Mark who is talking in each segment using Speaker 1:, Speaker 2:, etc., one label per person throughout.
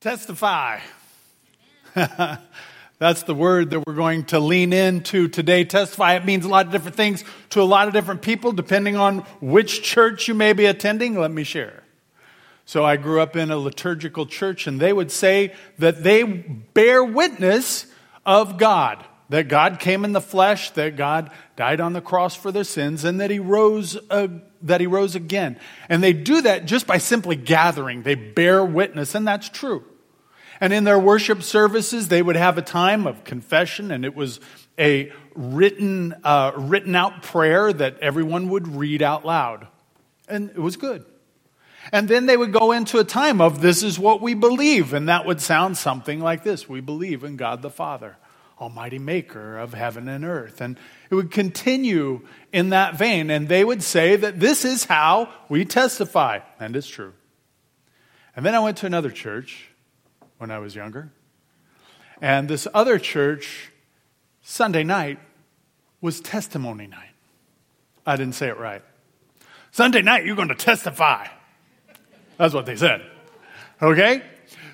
Speaker 1: Testify. That's the word that we're going to lean into today. Testify. It means a lot of different things to a lot of different people, depending on which church you may be attending. Let me share. So I grew up in a liturgical church, and they would say that they bear witness of God, that God came in the flesh, that God died on the cross for their sins, and that He rose. Uh, that He rose again. And they do that just by simply gathering. They bear witness, and that's true. And in their worship services, they would have a time of confession, and it was a written, uh, written out prayer that everyone would read out loud. And it was good. And then they would go into a time of this is what we believe. And that would sound something like this We believe in God the Father, Almighty Maker of heaven and earth. And it would continue in that vein. And they would say that this is how we testify. And it's true. And then I went to another church when I was younger. And this other church, Sunday night, was testimony night. I didn't say it right. Sunday night, you're going to testify. That's what they said. Okay?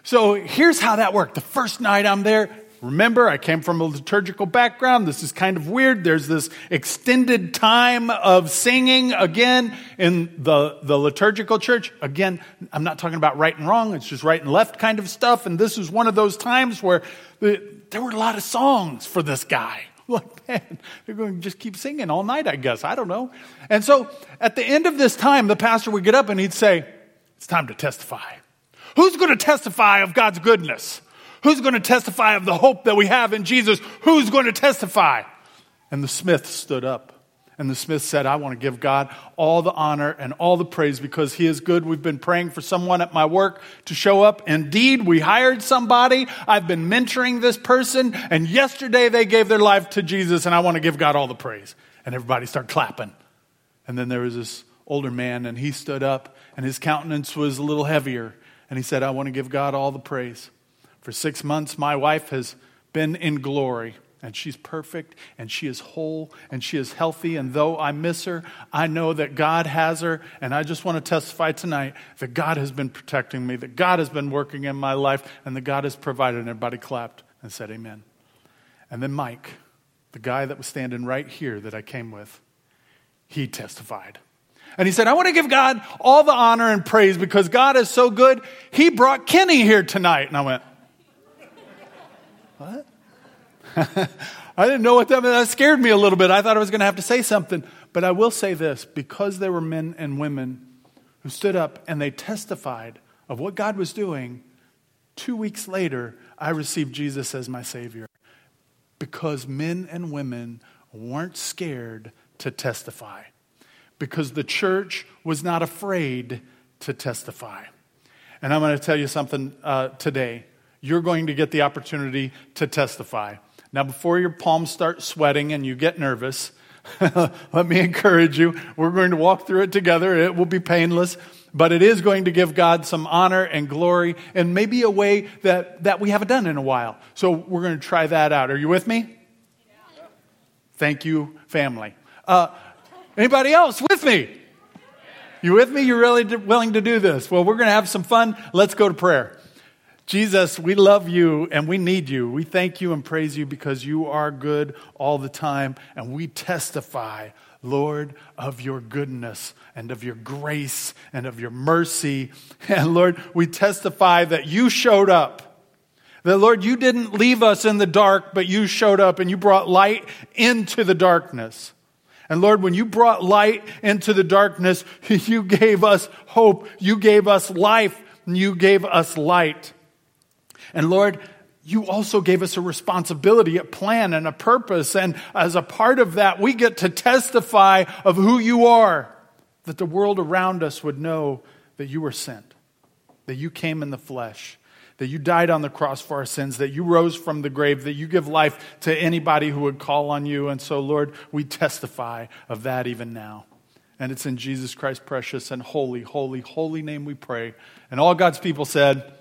Speaker 1: So here's how that worked. The first night I'm there, remember, I came from a liturgical background. This is kind of weird. There's this extended time of singing again in the, the liturgical church. Again, I'm not talking about right and wrong, it's just right and left kind of stuff. And this is one of those times where the, there were a lot of songs for this guy. Like, man, they're going to just keep singing all night, I guess. I don't know. And so at the end of this time, the pastor would get up and he'd say, it's time to testify. Who's going to testify of God's goodness? Who's going to testify of the hope that we have in Jesus? Who's going to testify? And the smith stood up. And the smith said, I want to give God all the honor and all the praise because he is good. We've been praying for someone at my work to show up. Indeed, we hired somebody. I've been mentoring this person. And yesterday they gave their life to Jesus, and I want to give God all the praise. And everybody started clapping. And then there was this older man, and he stood up, and his countenance was a little heavier. And he said, I want to give God all the praise. For six months, my wife has been in glory, and she's perfect, and she is whole, and she is healthy. And though I miss her, I know that God has her. And I just want to testify tonight that God has been protecting me, that God has been working in my life, and that God has provided. And everybody clapped and said, Amen. And then Mike, the guy that was standing right here that I came with, he testified. And he said, I want to give God all the honor and praise because God is so good. He brought Kenny here tonight. And I went, What? I didn't know what that meant. That scared me a little bit. I thought I was going to have to say something. But I will say this because there were men and women who stood up and they testified of what God was doing, two weeks later, I received Jesus as my Savior. Because men and women weren't scared to testify because the church was not afraid to testify. And I'm going to tell you something uh, today. You're going to get the opportunity to testify. Now, before your palms start sweating and you get nervous, let me encourage you. We're going to walk through it together. It will be painless, but it is going to give God some honor and glory and maybe a way that, that we haven't done in a while. So we're going to try that out. Are you with me? Thank you, family. Uh, Anybody else with me? You with me? You're really willing to do this? Well, we're going to have some fun. Let's go to prayer. Jesus, we love you and we need you. We thank you and praise you because you are good all the time. And we testify, Lord, of your goodness and of your grace and of your mercy. And Lord, we testify that you showed up. That, Lord, you didn't leave us in the dark, but you showed up and you brought light into the darkness. And Lord, when you brought light into the darkness, you gave us hope. You gave us life. You gave us light. And Lord, you also gave us a responsibility, a plan, and a purpose. And as a part of that, we get to testify of who you are, that the world around us would know that you were sent, that you came in the flesh, that you died on the cross for our sins, that you rose from the grave, that you give life to anybody who would call on you. And so, Lord, we testify of that even now. And it's in Jesus Christ's precious and holy, holy, holy name we pray. And all God's people said,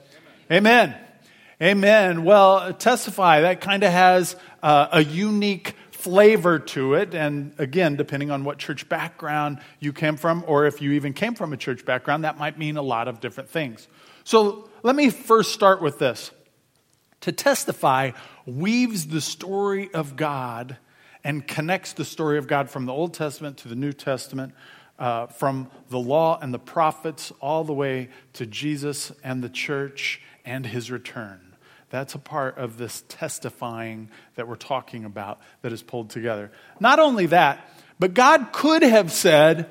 Speaker 1: Amen. Amen. Amen. Well, testify, that kind of has uh, a unique flavor to it. And again, depending on what church background you came from, or if you even came from a church background, that might mean a lot of different things. So let me first start with this. To testify weaves the story of God and connects the story of God from the Old Testament to the New Testament, uh, from the law and the prophets all the way to Jesus and the church and his return. That's a part of this testifying that we're talking about that is pulled together. Not only that, but God could have said,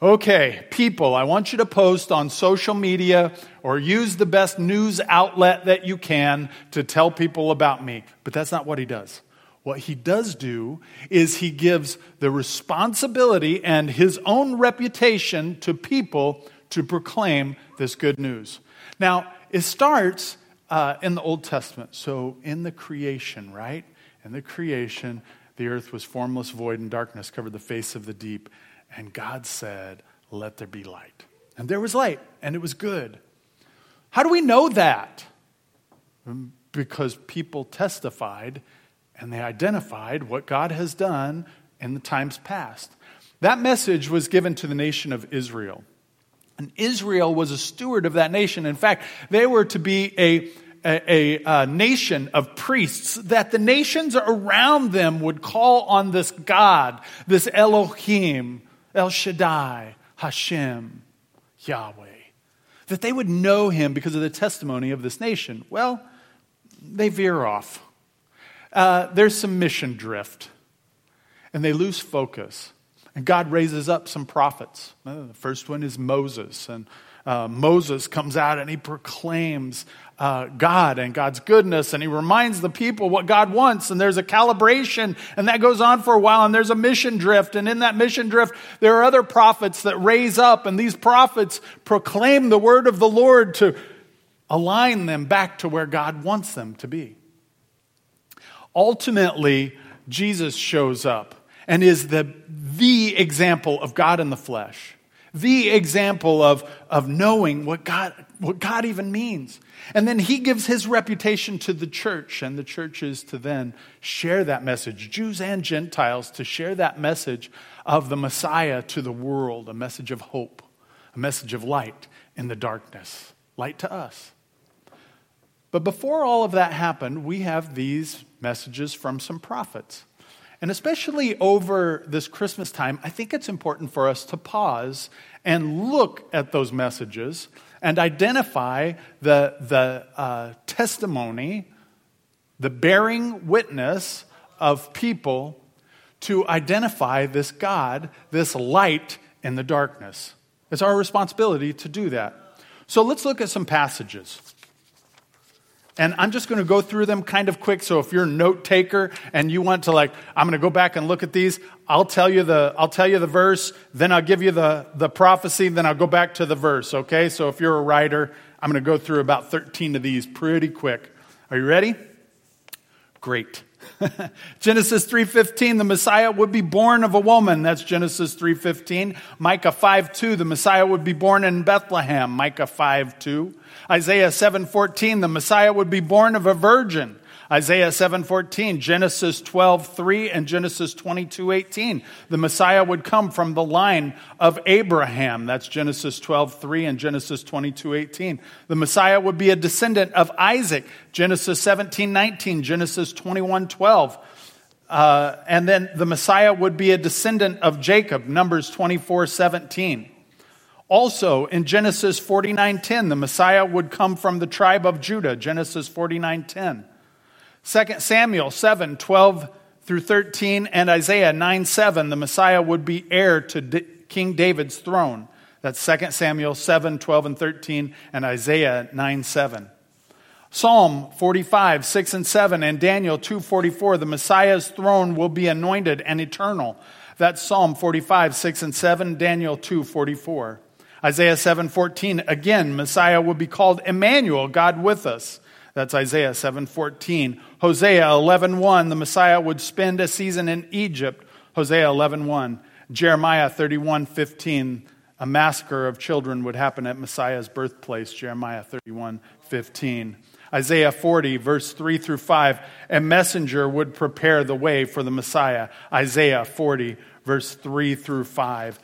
Speaker 1: Okay, people, I want you to post on social media or use the best news outlet that you can to tell people about me. But that's not what he does. What he does do is he gives the responsibility and his own reputation to people to proclaim this good news. Now, it starts uh, in the Old Testament. So, in the creation, right? In the creation, the earth was formless, void, and darkness covered the face of the deep. And God said, Let there be light. And there was light, and it was good. How do we know that? Because people testified and they identified what God has done in the times past. That message was given to the nation of Israel. And Israel was a steward of that nation. In fact, they were to be a, a, a, nation of priests that the nations around them would call on this God, this Elohim, El Shaddai, Hashem, Yahweh, that they would know him because of the testimony of this nation. Well, they veer off. Uh, there's some mission drift, and they lose focus. And God raises up some prophets. Uh, the first one is Moses. And uh, Moses comes out and he proclaims uh, God and God's goodness, and he reminds the people what God wants. And there's a calibration, and that goes on for a while, and there's a mission drift. And in that mission drift, there are other prophets that raise up, and these prophets proclaim the word of the Lord to align them back to where God wants them to be. Ultimately, Jesus shows up and is the, the example of God in the flesh, the example of, of knowing what God, what God even means. And then he gives his reputation to the church, and the church is to then share that message, Jews and Gentiles, to share that message of the Messiah to the world, a message of hope, a message of light in the darkness, light to us. But before all of that happened, we have these messages from some prophets. And especially over this Christmas time, I think it's important for us to pause and look at those messages and identify the, the uh, testimony, the bearing witness of people to identify this God, this light in the darkness. It's our responsibility to do that. So let's look at some passages. And I'm just going to go through them kind of quick. So if you're a note taker and you want to like, I'm going to go back and look at these, I'll tell you the, I'll tell you the verse, then I'll give you the, the prophecy, then I'll go back to the verse. Okay. So if you're a writer, I'm going to go through about 13 of these pretty quick. Are you ready? Great. Genesis 3:15 the Messiah would be born of a woman. That's Genesis 3:15 Micah 5:2 the Messiah would be born in Bethlehem. Micah 5:2 Isaiah 7:14 the Messiah would be born of a virgin Isaiah 7:14, Genesis 12:3 and Genesis 22:18. The Messiah would come from the line of Abraham. That's Genesis 12:3 and Genesis 22:18. The Messiah would be a descendant of Isaac. Genesis 17:19, Genesis 21:12. Uh, and then the Messiah would be a descendant of Jacob, Numbers 24 17. Also, in Genesis 49 10, the Messiah would come from the tribe of Judah, Genesis 49 10. 2 Samuel 7 12 through 13 and Isaiah 9 7, the Messiah would be heir to D- King David's throne. That's 2 Samuel 7 12 and 13 and Isaiah 9 7. Psalm 45, 6 and 7, and Daniel 2 44, the Messiah's throne will be anointed and eternal. That's Psalm 45, 6 and 7, Daniel 2 44. Isaiah 7 14, again, Messiah will be called Emmanuel, God with us. That's Isaiah 7:14. Hosea 11:1, the Messiah would spend a season in Egypt. Hosea 11:1. Jeremiah 31:15, a massacre of children would happen at Messiah's birthplace. Jeremiah 31:15. Isaiah 40, verse 3 through 5, a messenger would prepare the way for the Messiah. Isaiah 40, verse 3 through 5.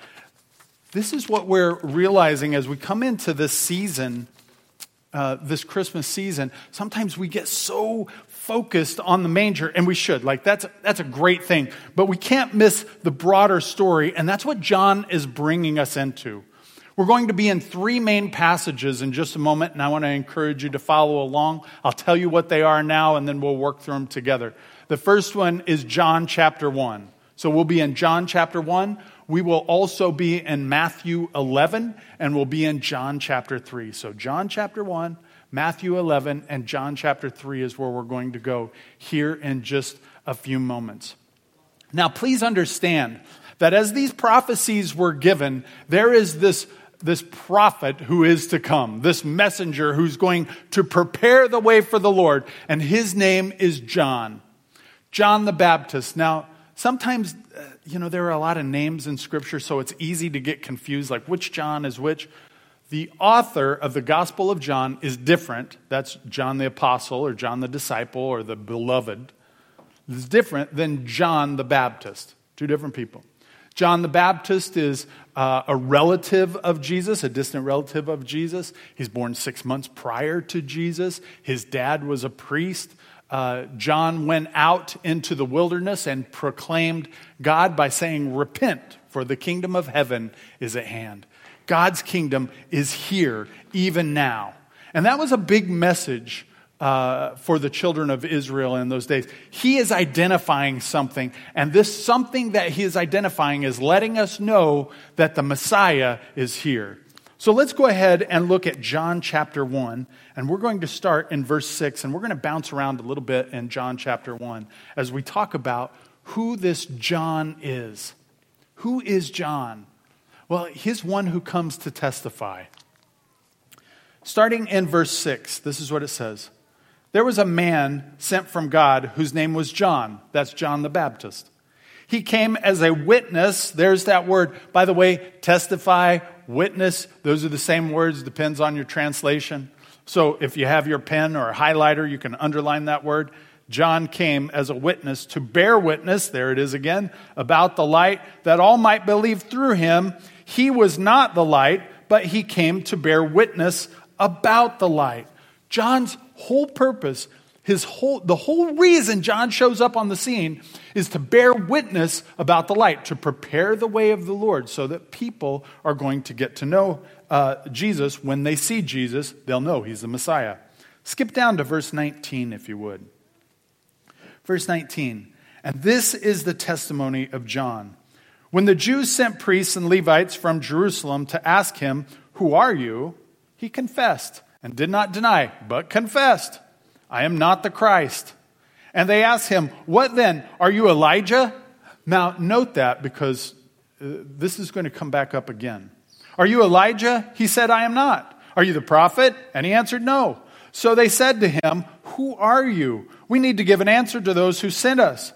Speaker 1: This is what we're realizing as we come into this season uh, this Christmas season, sometimes we get so focused on the manger, and we should. Like, that's, that's a great thing. But we can't miss the broader story, and that's what John is bringing us into. We're going to be in three main passages in just a moment, and I want to encourage you to follow along. I'll tell you what they are now, and then we'll work through them together. The first one is John chapter 1. So we'll be in John chapter 1. We will also be in Matthew 11, and we'll be in John chapter 3. So, John chapter 1, Matthew 11, and John chapter 3 is where we're going to go here in just a few moments. Now, please understand that as these prophecies were given, there is this, this prophet who is to come, this messenger who's going to prepare the way for the Lord, and his name is John. John the Baptist. Now, sometimes, uh, you know, there are a lot of names in Scripture, so it's easy to get confused, like which John is which. The author of the Gospel of John is different. That's John the Apostle or John the Disciple or the Beloved. It's different than John the Baptist. Two different people. John the Baptist is uh, a relative of Jesus, a distant relative of Jesus. He's born six months prior to Jesus. His dad was a priest uh, John went out into the wilderness and proclaimed God by saying, Repent, for the kingdom of heaven is at hand. God's kingdom is here, even now. And that was a big message uh, for the children of Israel in those days. He is identifying something, and this something that he is identifying is letting us know that the Messiah is here. So let's go ahead and look at John chapter 1, and we're going to start in verse 6, and we're going to bounce around a little bit in John chapter 1 as we talk about who this John is. Who is John? Well, he's one who comes to testify. Starting in verse 6, this is what it says There was a man sent from God whose name was John. That's John the Baptist. He came as a witness. There's that word. By the way, testify, witness, those are the same words, depends on your translation. So if you have your pen or highlighter, you can underline that word. John came as a witness to bear witness, there it is again, about the light, that all might believe through him. He was not the light, but he came to bear witness about the light. John's whole purpose his whole, the whole reason John shows up on the scene is to bear witness about the light, to prepare the way of the Lord so that people are going to get to know uh, Jesus. When they see Jesus, they'll know he's the Messiah. Skip down to verse 19, if you would. Verse 19. And this is the testimony of John. When the Jews sent priests and Levites from Jerusalem to ask him, Who are you? he confessed and did not deny, but confessed. I am not the Christ. And they asked him, What then? Are you Elijah? Now, note that because uh, this is going to come back up again. Are you Elijah? He said, I am not. Are you the prophet? And he answered, No. So they said to him, Who are you? We need to give an answer to those who sent us.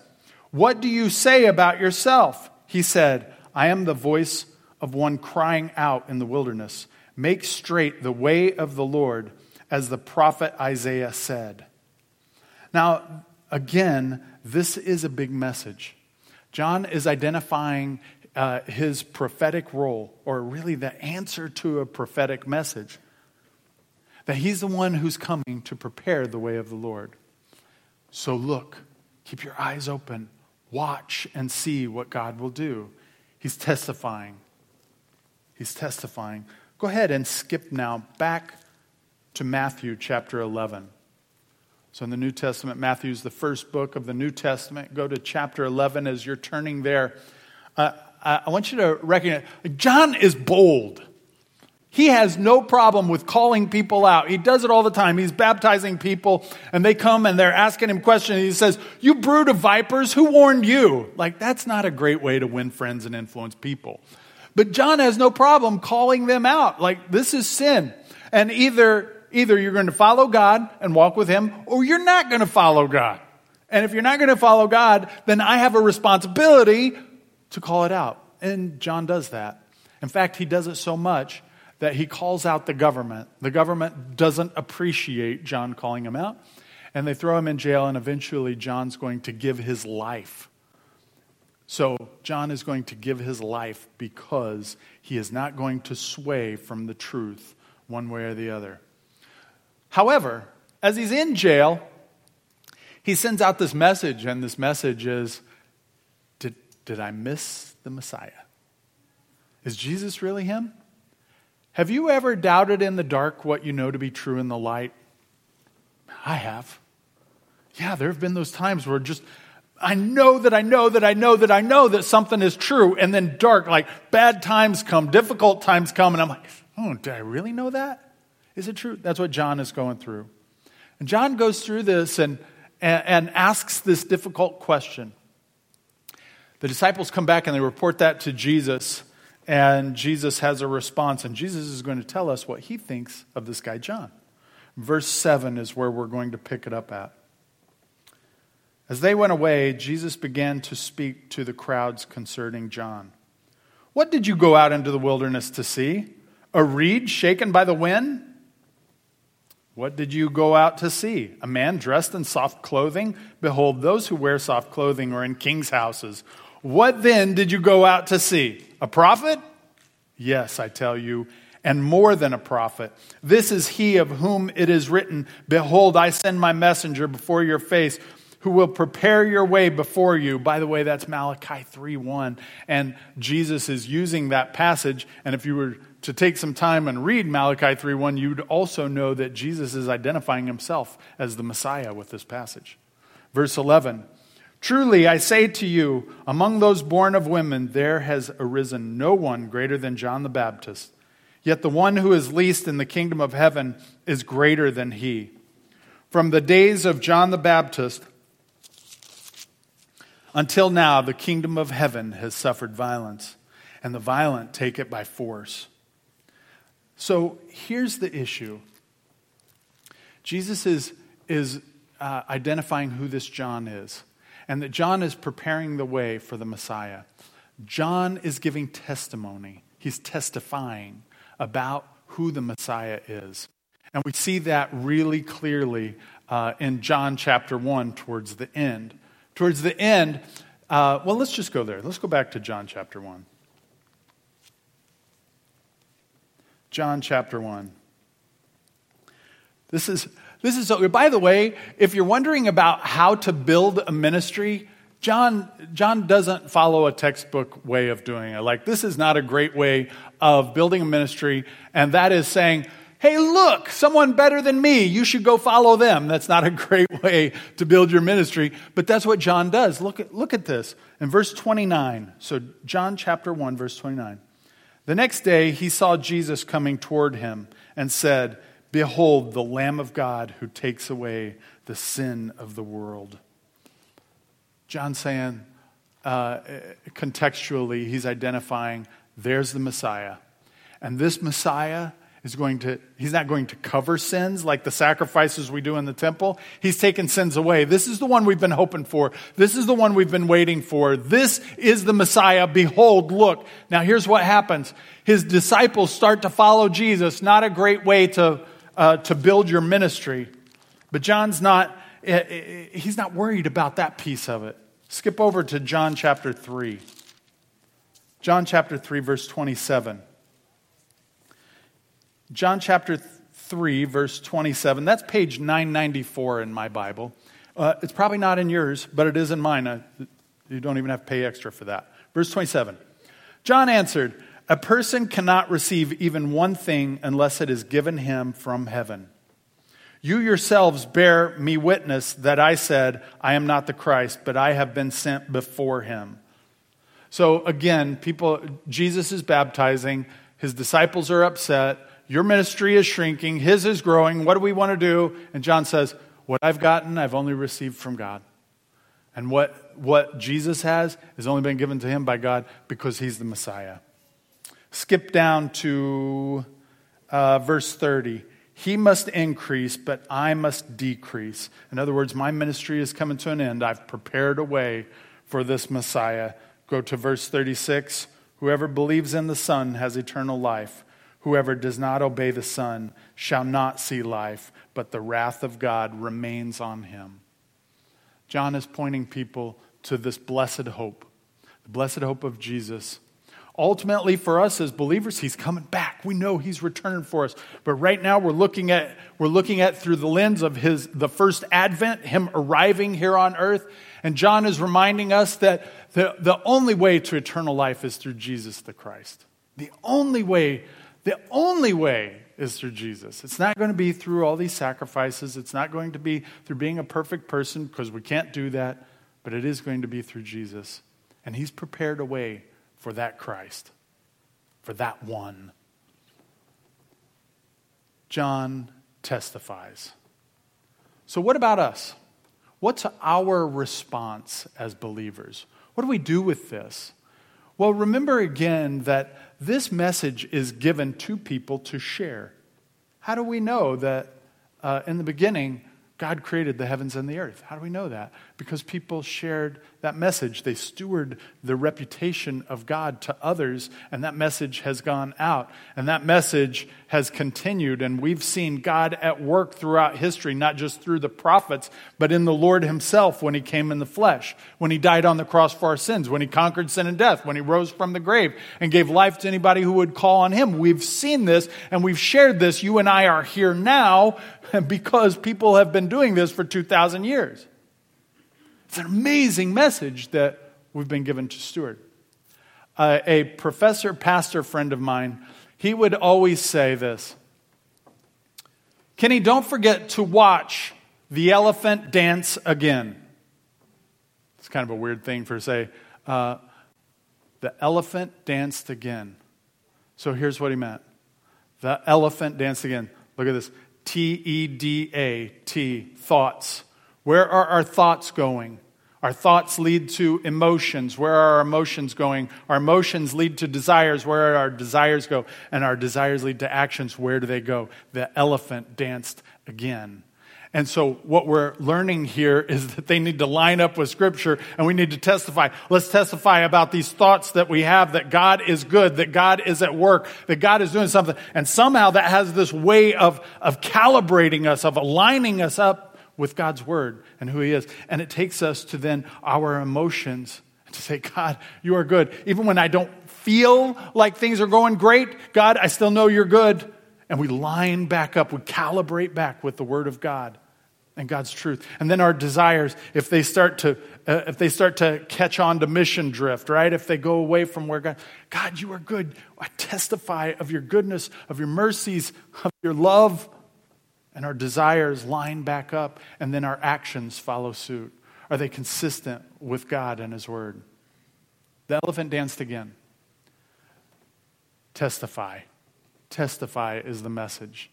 Speaker 1: What do you say about yourself? He said, I am the voice of one crying out in the wilderness. Make straight the way of the Lord as the prophet Isaiah said. Now, again, this is a big message. John is identifying uh, his prophetic role, or really the answer to a prophetic message. That he's the one who's coming to prepare the way of the Lord. So look, keep your eyes open, watch and see what God will do. He's testifying. He's testifying. Go ahead and skip now back to Matthew chapter 11. So, in the New Testament, Matthew is the first book of the New Testament. Go to chapter 11 as you're turning there. Uh, I want you to recognize John is bold. He has no problem with calling people out. He does it all the time. He's baptizing people, and they come and they're asking him questions. He says, You brood of vipers, who warned you? Like, that's not a great way to win friends and influence people. But John has no problem calling them out. Like, this is sin. And either either you're going to follow God and walk with Him, or you're not going to follow God. And if you're not going to follow God, then I have a responsibility to call it out. And John does that. In fact, he does it so much that he calls out the government. The government doesn't appreciate John calling him out, and they throw him in jail, and eventually John's going to give his life. So, John is going to give his life because he is not going to sway from the truth one way or the other. However, as he's in jail, he sends out this message, and this message is Did, did I miss the Messiah? Is Jesus really him? Have you ever doubted in the dark what you know to be true in the light? I have. Yeah, there have been those times where just I know that I know that I know that I know that something is true, and then dark, like bad times come, difficult times come, and I'm like, oh, did I really know that? Is it true? That's what John is going through. And John goes through this and, and, and asks this difficult question. The disciples come back and they report that to Jesus, and Jesus has a response, and Jesus is going to tell us what he thinks of this guy, John. Verse 7 is where we're going to pick it up at. As they went away, Jesus began to speak to the crowds concerning John. What did you go out into the wilderness to see? A reed shaken by the wind? What did you go out to see? A man dressed in soft clothing? Behold, those who wear soft clothing are in king's houses. What then did you go out to see? A prophet? Yes, I tell you, and more than a prophet. This is he of whom it is written, Behold, I send my messenger before your face who will prepare your way before you. By the way, that's Malachi 3:1. And Jesus is using that passage. And if you were to take some time and read Malachi 3:1, you'd also know that Jesus is identifying himself as the Messiah with this passage. Verse 11. Truly, I say to you, among those born of women, there has arisen no one greater than John the Baptist. Yet the one who is least in the kingdom of heaven is greater than he. From the days of John the Baptist, until now, the kingdom of heaven has suffered violence, and the violent take it by force. So here's the issue Jesus is, is uh, identifying who this John is, and that John is preparing the way for the Messiah. John is giving testimony, he's testifying about who the Messiah is. And we see that really clearly uh, in John chapter 1 towards the end. Towards the end, uh, well, let's just go there. Let's go back to John chapter 1. John chapter 1. This is, this is, by the way, if you're wondering about how to build a ministry, John, John doesn't follow a textbook way of doing it. Like, this is not a great way of building a ministry, and that is saying, hey, look, someone better than me. You should go follow them. That's not a great way to build your ministry, but that's what John does. Look at, look at this. In verse 29, so John chapter 1, verse 29. The next day he saw Jesus coming toward him and said, Behold, the Lamb of God who takes away the sin of the world. John saying, uh, contextually, he's identifying there's the Messiah. And this Messiah is going to, he's not going to cover sins like the sacrifices we do in the temple. He's taken sins away. This is the one we've been hoping for. This is the one we've been waiting for. This is the Messiah. Behold, look. Now here's what happens. His disciples start to follow Jesus. Not a great way to, uh, to build your ministry. But John's not, eh, eh, he's not worried about that piece of it. Skip over to John chapter 3. John chapter 3, verse 27. John chapter 3, verse 27. That's page 994 in my Bible. Uh, it's probably not in yours, but it is in mine. You don't even have to pay extra for that. Verse 27. John answered, A person cannot receive even one thing unless it is given him from heaven. You yourselves bear me witness that I said, I am not the Christ, but I have been sent before him. So again, people, Jesus is baptizing, his disciples are upset. Your ministry is shrinking, his is growing. What do we want to do? And John says, What I've gotten, I've only received from God. And what, what Jesus has has only been given to him by God because he's the Messiah. Skip down to uh, verse 30. He must increase, but I must decrease. In other words, my ministry is coming to an end. I've prepared a way for this Messiah. Go to verse 36. Whoever believes in the Son has eternal life. Whoever does not obey the Son shall not see life, but the wrath of God remains on him. John is pointing people to this blessed hope, the blessed hope of Jesus, Ultimately, for us as believers, he's coming back. We know he's returning for us. But right now, we're looking at, we're looking at through the lens of his, the first advent, him arriving here on earth. And John is reminding us that the, the only way to eternal life is through Jesus the Christ. The only way, the only way is through Jesus. It's not going to be through all these sacrifices. It's not going to be through being a perfect person because we can't do that. But it is going to be through Jesus. And he's prepared a way for that Christ, for that one. John testifies. So, what about us? What's our response as believers? What do we do with this? Well, remember again that this message is given to people to share. How do we know that uh, in the beginning God created the heavens and the earth. How do we know that? Because people shared that message. They steward the reputation of God to others, and that message has gone out. And that message has continued. And we've seen God at work throughout history, not just through the prophets, but in the Lord Himself when He came in the flesh, when He died on the cross for our sins, when He conquered sin and death, when He rose from the grave and gave life to anybody who would call on Him. We've seen this and we've shared this. You and I are here now because people have been doing this for 2,000 years. It's an amazing message that we've been given to steward. Uh, a professor, pastor friend of mine, he would always say this Kenny, don't forget to watch the elephant dance again. It's kind of a weird thing for say. Uh, the elephant danced again. So here's what he meant. The elephant danced again. Look at this. T E D A, T, thoughts. Where are our thoughts going? Our thoughts lead to emotions. Where are our emotions going? Our emotions lead to desires. Where are our desires go? And our desires lead to actions. Where do they go? The elephant danced again. And so, what we're learning here is that they need to line up with Scripture and we need to testify. Let's testify about these thoughts that we have that God is good, that God is at work, that God is doing something. And somehow that has this way of, of calibrating us, of aligning us up with God's Word and who He is. And it takes us to then our emotions to say, God, you are good. Even when I don't feel like things are going great, God, I still know you're good. And we line back up, we calibrate back with the Word of God and God's truth. And then our desires, if they start to, uh, if they start to catch on to mission drift, right? If they go away from where God, God, you are good. I testify of your goodness, of your mercies, of your love. And our desires line back up, and then our actions follow suit. Are they consistent with God and His Word? The elephant danced again. Testify. Testify is the message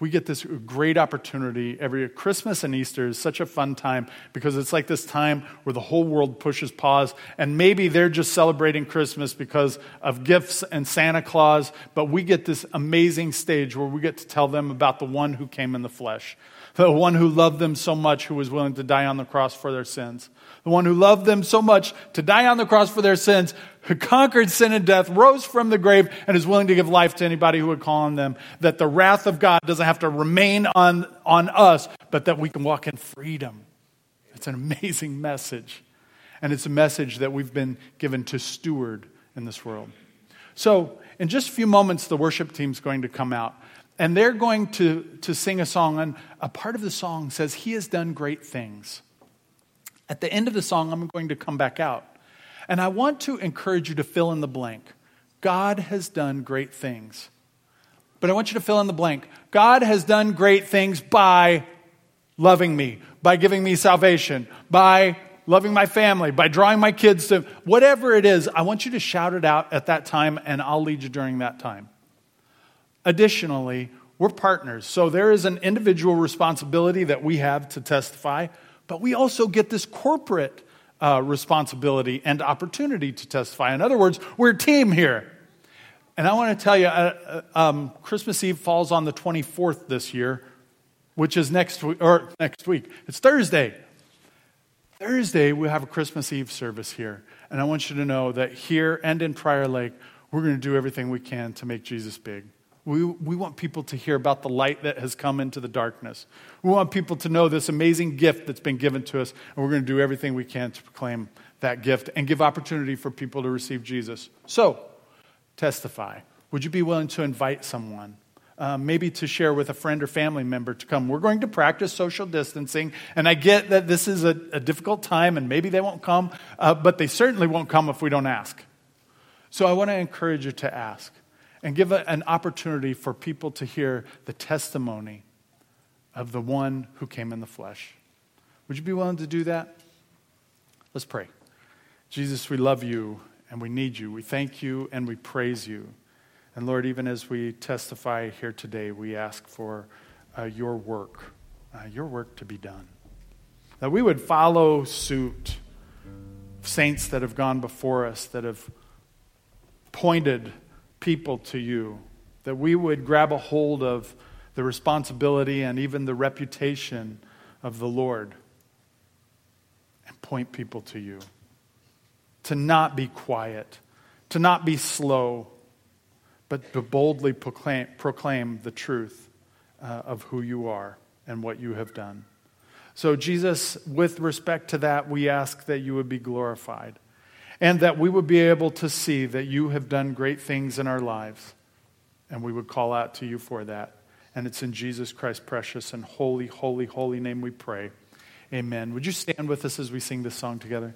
Speaker 1: we get this great opportunity every Christmas and Easter is such a fun time because it's like this time where the whole world pushes pause and maybe they're just celebrating Christmas because of gifts and Santa Claus, but we get this amazing stage where we get to tell them about the one who came in the flesh, the one who loved them so much who was willing to die on the cross for their sins the one who loved them so much to die on the cross for their sins, who conquered sin and death, rose from the grave, and is willing to give life to anybody who would call on them. That the wrath of God doesn't have to remain on, on us, but that we can walk in freedom. It's an amazing message. And it's a message that we've been given to steward in this world. So, in just a few moments, the worship team's going to come out. And they're going to, to sing a song. And a part of the song says, He has done great things. At the end of the song, I'm going to come back out. And I want to encourage you to fill in the blank. God has done great things. But I want you to fill in the blank. God has done great things by loving me, by giving me salvation, by loving my family, by drawing my kids to whatever it is. I want you to shout it out at that time, and I'll lead you during that time. Additionally, we're partners. So there is an individual responsibility that we have to testify but we also get this corporate uh, responsibility and opportunity to testify. In other words, we're a team here. And I want to tell you, uh, uh, um, Christmas Eve falls on the 24th this year, which is next week, or next week. It's Thursday. Thursday, we have a Christmas Eve service here. And I want you to know that here and in Prior Lake, we're going to do everything we can to make Jesus big. We, we want people to hear about the light that has come into the darkness. We want people to know this amazing gift that's been given to us, and we're going to do everything we can to proclaim that gift and give opportunity for people to receive Jesus. So, testify? Would you be willing to invite someone? Uh, maybe to share with a friend or family member to come. We're going to practice social distancing, and I get that this is a, a difficult time, and maybe they won't come, uh, but they certainly won't come if we don't ask. So I want to encourage you to ask and give an opportunity for people to hear the testimony of the one who came in the flesh. Would you be willing to do that? Let's pray. Jesus, we love you and we need you. We thank you and we praise you. And Lord, even as we testify here today, we ask for uh, your work, uh, your work to be done. That we would follow suit. Saints that have gone before us, that have pointed people to you, that we would grab a hold of the responsibility and even the reputation of the Lord and point people to you. To not be quiet, to not be slow, but to boldly proclaim, proclaim the truth uh, of who you are and what you have done. So, Jesus, with respect to that, we ask that you would be glorified and that we would be able to see that you have done great things in our lives. And we would call out to you for that. And it's in Jesus Christ's precious and holy, holy, holy name we pray. Amen. Would you stand with us as we sing this song together?